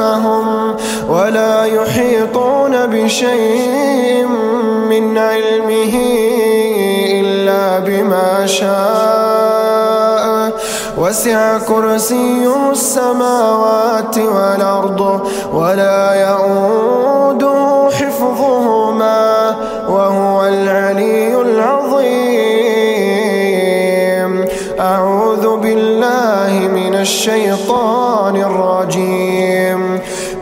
خلفهم ولا يحيطون بشيء من علمه إلا بما شاء. وسع كرسيه السماوات والأرض ولا يؤوده حفظهما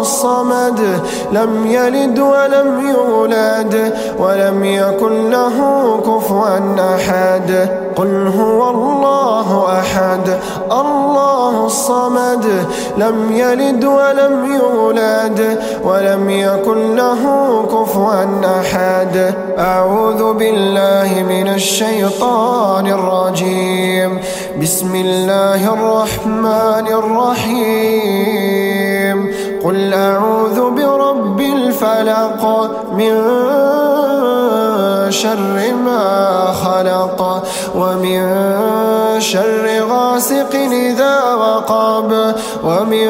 الصمد لم يلد ولم يولد ولم يكن له كفوا أحد. قل هو الله أحد الله الصمد لم يلد ولم يولد ولم يكن له كفوا أحد. أعوذ بالله من الشيطان الرجيم. بسم الله الرحمن الرحيم. قل أعوذ برب الفلق من شر ما خلق ومن شر غاسق إذا وقب ومن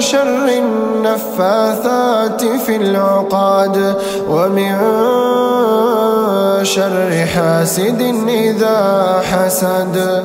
شر النفاثات في العقاد ومن شر حاسد إذا حسد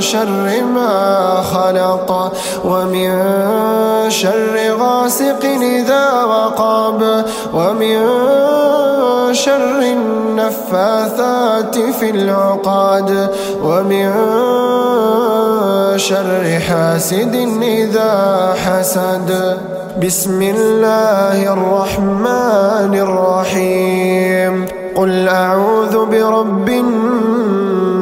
شر ما خلق ومن شر غاسق إذا وقب ومن شر النفاثات في العقاد ومن شر حاسد إذا حسد. بسم الله الرحمن الرحيم. قل أعوذ برب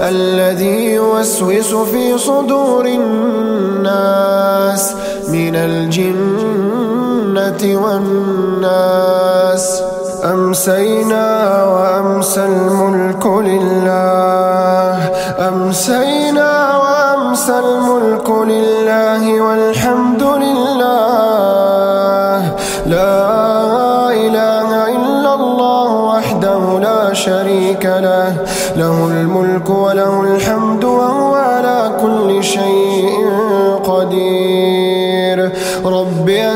الذي يوسوس في صدور الناس من الجنة والناس. أمسينا وأمسى الملك لله. أمسينا وأمسى الملك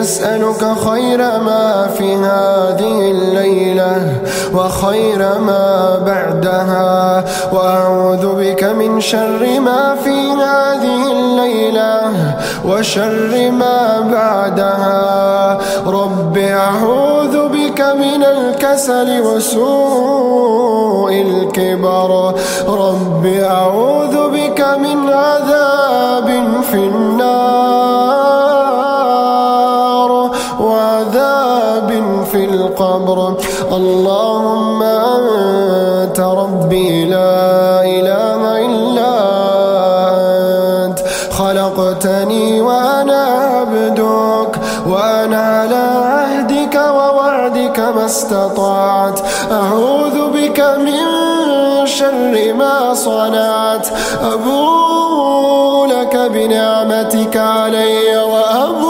رب أسألك خير ما في هذه الليلة وخير ما بعدها وأعوذ بك من شر ما في هذه الليلة وشر ما بعدها. رب أعوذ بك من الكسل وسوء الكبر. رب أعوذ بك من عذاب في النار. القبر اللهم أنت ربي لا إله إلا أنت. خلقتني وأنا عبدك وأنا على عهدك ووعدك ما استطعت. أعوذ بك من شر ما صنعت. أبو لك بنعمتك علي وأبو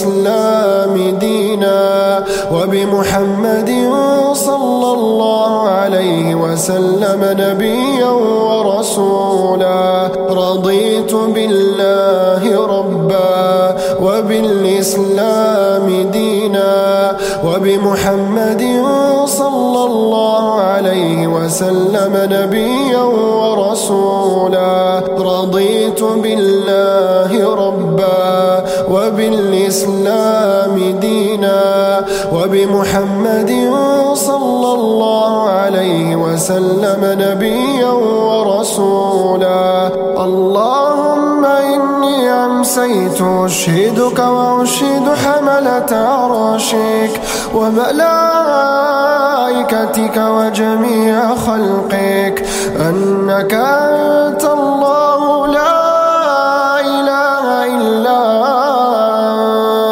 وبالإسلام دينا وبمحمد صلى الله عليه وسلم نبيا ورسولا. رضيت بالله ربا وبالإسلام دينا وبمحمد صلى وسلم نبيا ورسولا. رضيت بالله ربا وبالإسلام دينا وبمحمد صلى الله عليه وسلم نبيا ورسولا. اللهم إني أمسيت أشهدك وأشهد حملة عرشك وملائكتك وجميع خلقك. أنك أنت الله لا إله إلا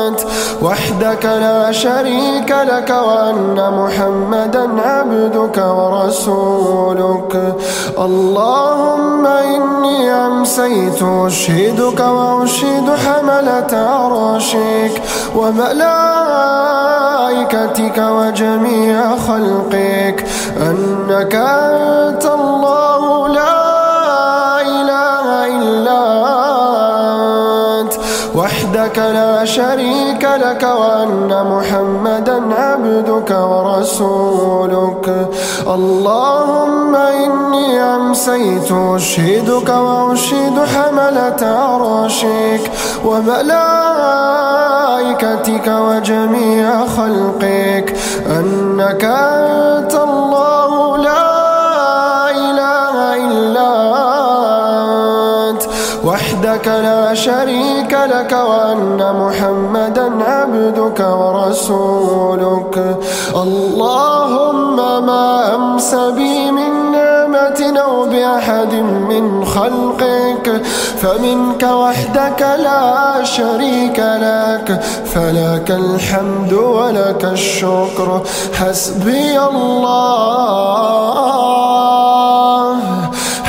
أنت. وحدك لا شريك لك وأن محمدا عبدك ورسولك. اللهم إني أمسيت أشهدك وأشهد حملة عرشك وملائكتك وجميع خلقك أنك أنت الله لا وحدك لا شريك لك وأن محمدا عبدك ورسولك. اللهم إني أمسيت أشهدك وأشهد حملة عرشك وملائكتك وجميع خلقك. أنك أنت الله لا وحدك لا شريك لك وأن محمدا عبدك ورسولك. اللهم ما أمس بي من نعمة أو بأحد من خلقك. فمنك وحدك لا شريك لك. فلك الحمد ولك الشكر. حسبي الله.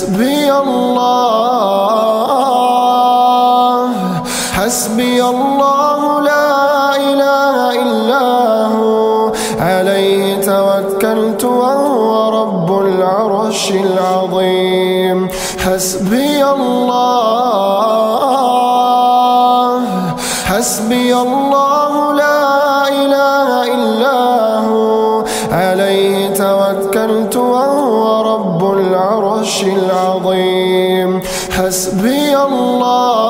حسبي الله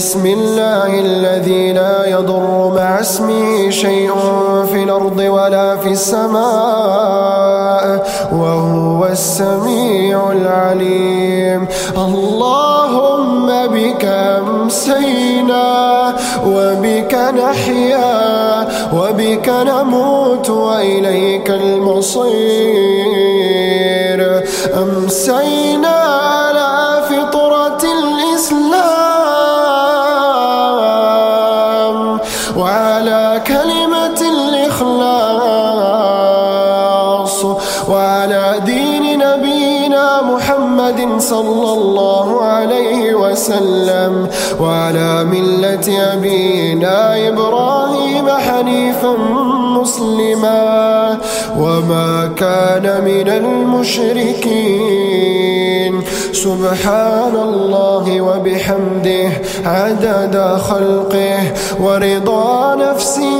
بسم الله الذي لا يضر مع اسمه شيء في الأرض ولا في السماء وهو السميع العليم. اللهم بك أمسينا وبك نحيا وبك نموت وإليك المصير. أمسينا صلى الله عليه وسلم وعلى ملة أبينا إبراهيم حنيفا مسلما وما كان من المشركين. سبحان الله وبحمده عدد خلقه ورضا نفسه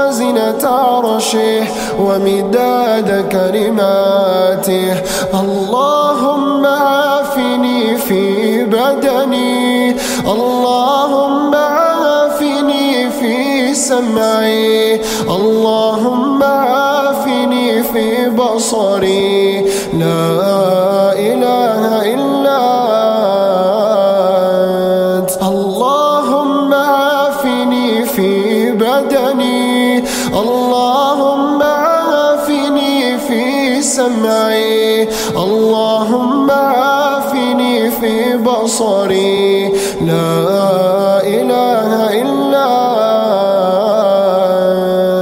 وزنة عرشه ومداد كلماته. اللهم عافني في بدني. اللهم عافني في سمعي. اللهم عافني في بصري. بصري لا إله إلا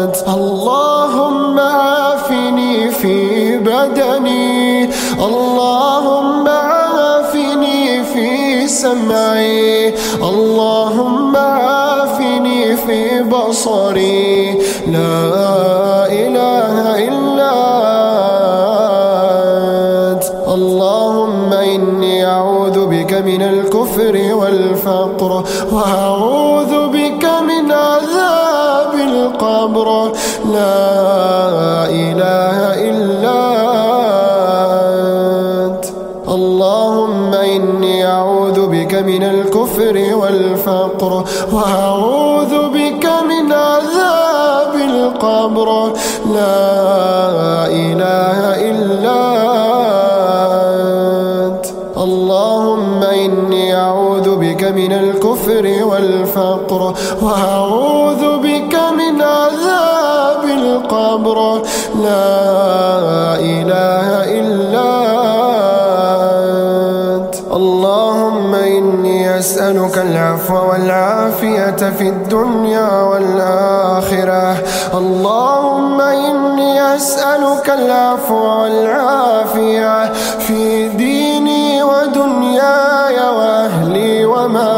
أنت. اللهم عافني في بدني. اللهم عافني في سمعي. اللهم عافني في بصري. لا إله وأعوذ بك من عذاب القبر. لا إله إلا أنت. اللهم إني أعوذ بك من الكفر والفقر. وأعوذ بك من عذاب القبر. لا إله إلا أنت والفقر وأعوذ بك من عذاب القبر. لا إله إلا أنت. اللهم إني أسألك العفو والعافية في الدنيا والآخرة. اللهم إني أسألك العفو والعافية في ديني ودنياي وأهلي ومالي.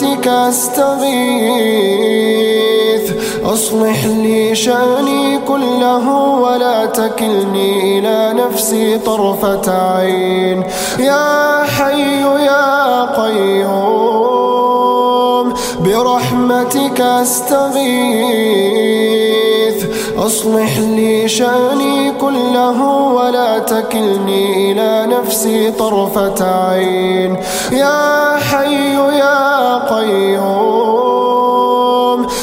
برحمتك أستغيث. أصلح لي شأني كله ولا تكلني إلى نفسي طرفة عين. يا حي يا قيوم برحمتك أستغيث. أصلح لي شأني كله ولا تكلني إلى نفسي طرفة عين. يا حي يا قيوم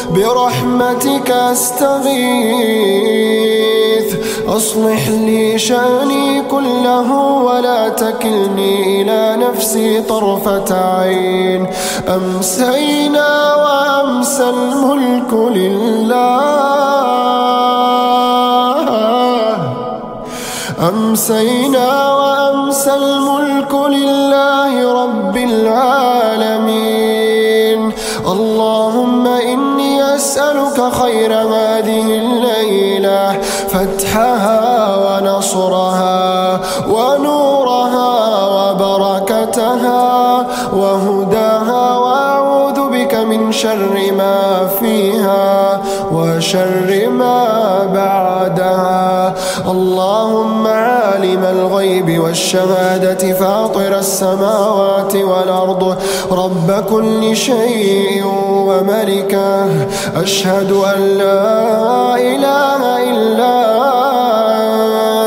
برحمتك أستغيث. أصلح لي شأني كله ولا تكلني إلى نفسي طرفة عين. أمسينا وأمسى الملك لله. أمسينا وأمسى الملك لله رب العالمين. اللهم إني أسألك خير هذه الليلة فتحها ونصرها ونورها وبركتها وهداها وأعوذ بك من شر ما فيها وشر ما بعدها. عالم الغيب والشهادة فاطر السماوات والأرض رب كل شيء وملكه. أشهد أن لا إله إلا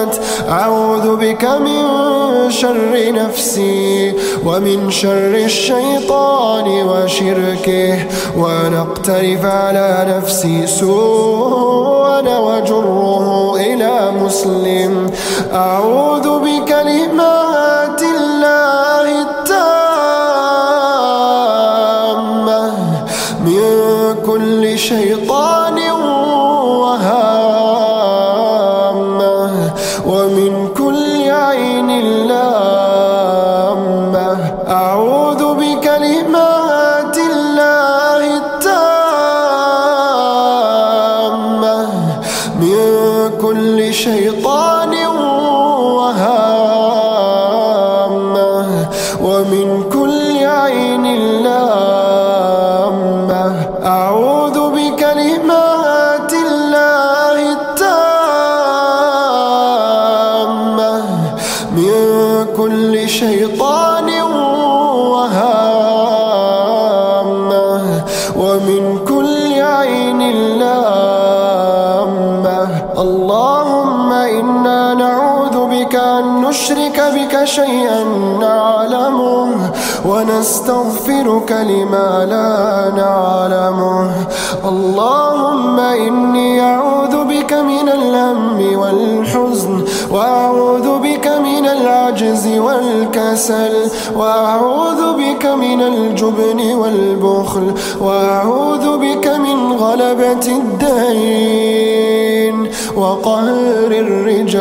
أنت. أعوذ بك من شر نفسي ومن شر الشيطان وشركه ونقترف على نفسي سوءا وجره إلى مسلم. أعوذ بكلمات من كل شيطان شيئا نعلمه ونستغفرك لما لا نعلمه. اللهم إني أعوذ بك من الهم والحزن وأعوذ بك من العجز والكسل وأعوذ بك من الجبن والبخل وأعوذ بك من غلبة الدين. وقهر الرجال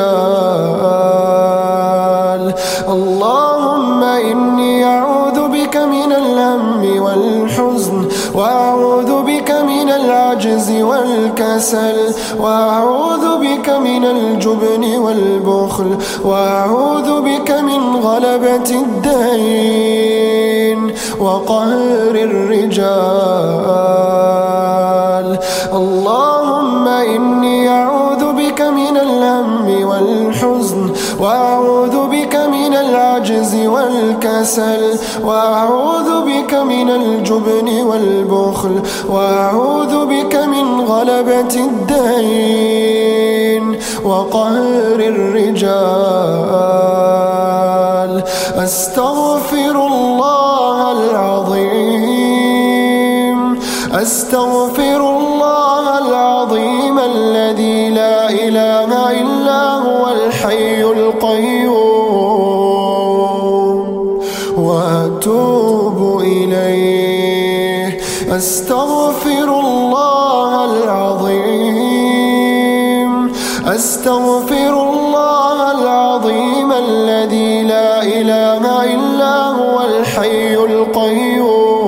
اللهم إني أعوذ بك من الهم والحزن وأعوذ بك من العجز والكسل وأعوذ بك من الجبن والبخل وأعوذ بك من غلبة الدين وقهر الرجال. اللهم إني أعوذ بك من الهم والحزن وأعوذ بك من العجز والكسل وأعوذ بك من الجبن والبخل وأعوذ بك من غلبة الدين. وقهر الرجال أستغفر الله العظيم أستغفر أستغفر الله العظيم. أستغفر الله العظيم الذي لا إله إلا هو الحي القيوم.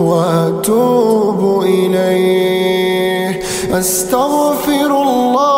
وأتوب إليه. أستغفر الله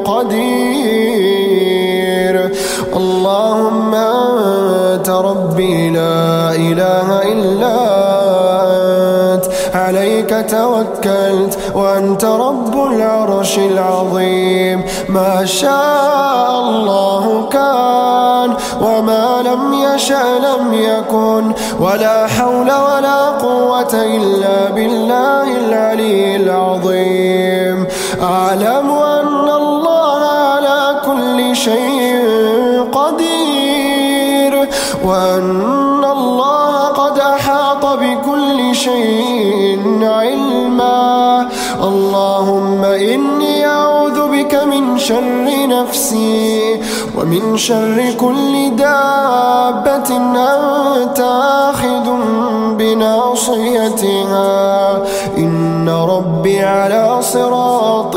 عليك توكلت وأنت رب العرش العظيم. ما شاء الله كان وما لم يشأ لم يكن. ولا حول ولا قوة إلا بالله العلي العظيم. أعلم أن الله على كل شيء قدير. وأن الله قد أحاط بكل شيء علما. اللهم إني أعوذ بك من شر نفسي ومن شر كل دابة أنت آخذ بناصيتها. إن ربي على صراط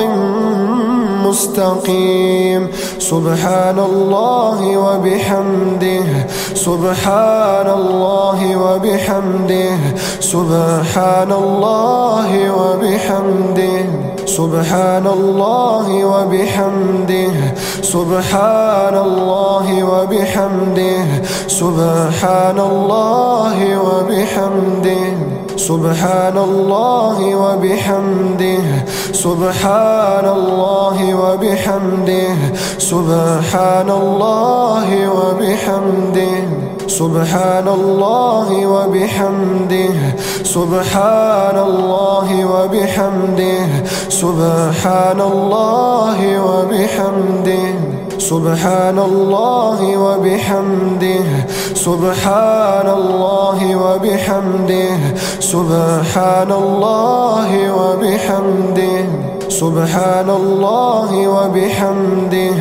مستقيم سبحان الله وبحمده. سبحان الله وبحمده. سبحان الله وبحمده. سبحان الله وبحمده. سبحان الله وبحمده. سبحان الله وبحمده. سبحان الله وبحمده. سبحان الله وبحمده. سبحان الله وبحمده. سبحان الله وبحمده. سبحان الله وبحمده. سبحان الله وبحمده. سبحان الله وبحمده سبحان الله وبحمده سبحان الله وبحمده سبحان الله وبحمده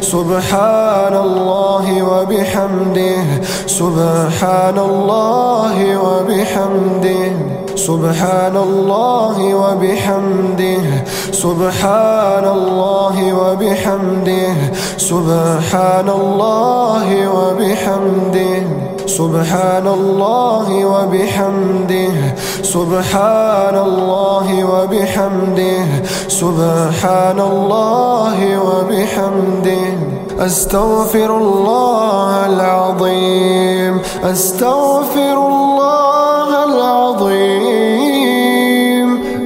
سبحان الله وبحمده سبحان الله وبحمده سبحان الله وبحمده سبحان الله وبحمده سبحان الله وبحمده سبحان الله وبحمده سبحان الله وبحمده سبحان الله وبحمده. أستغفر الله العظيم أستغفر الله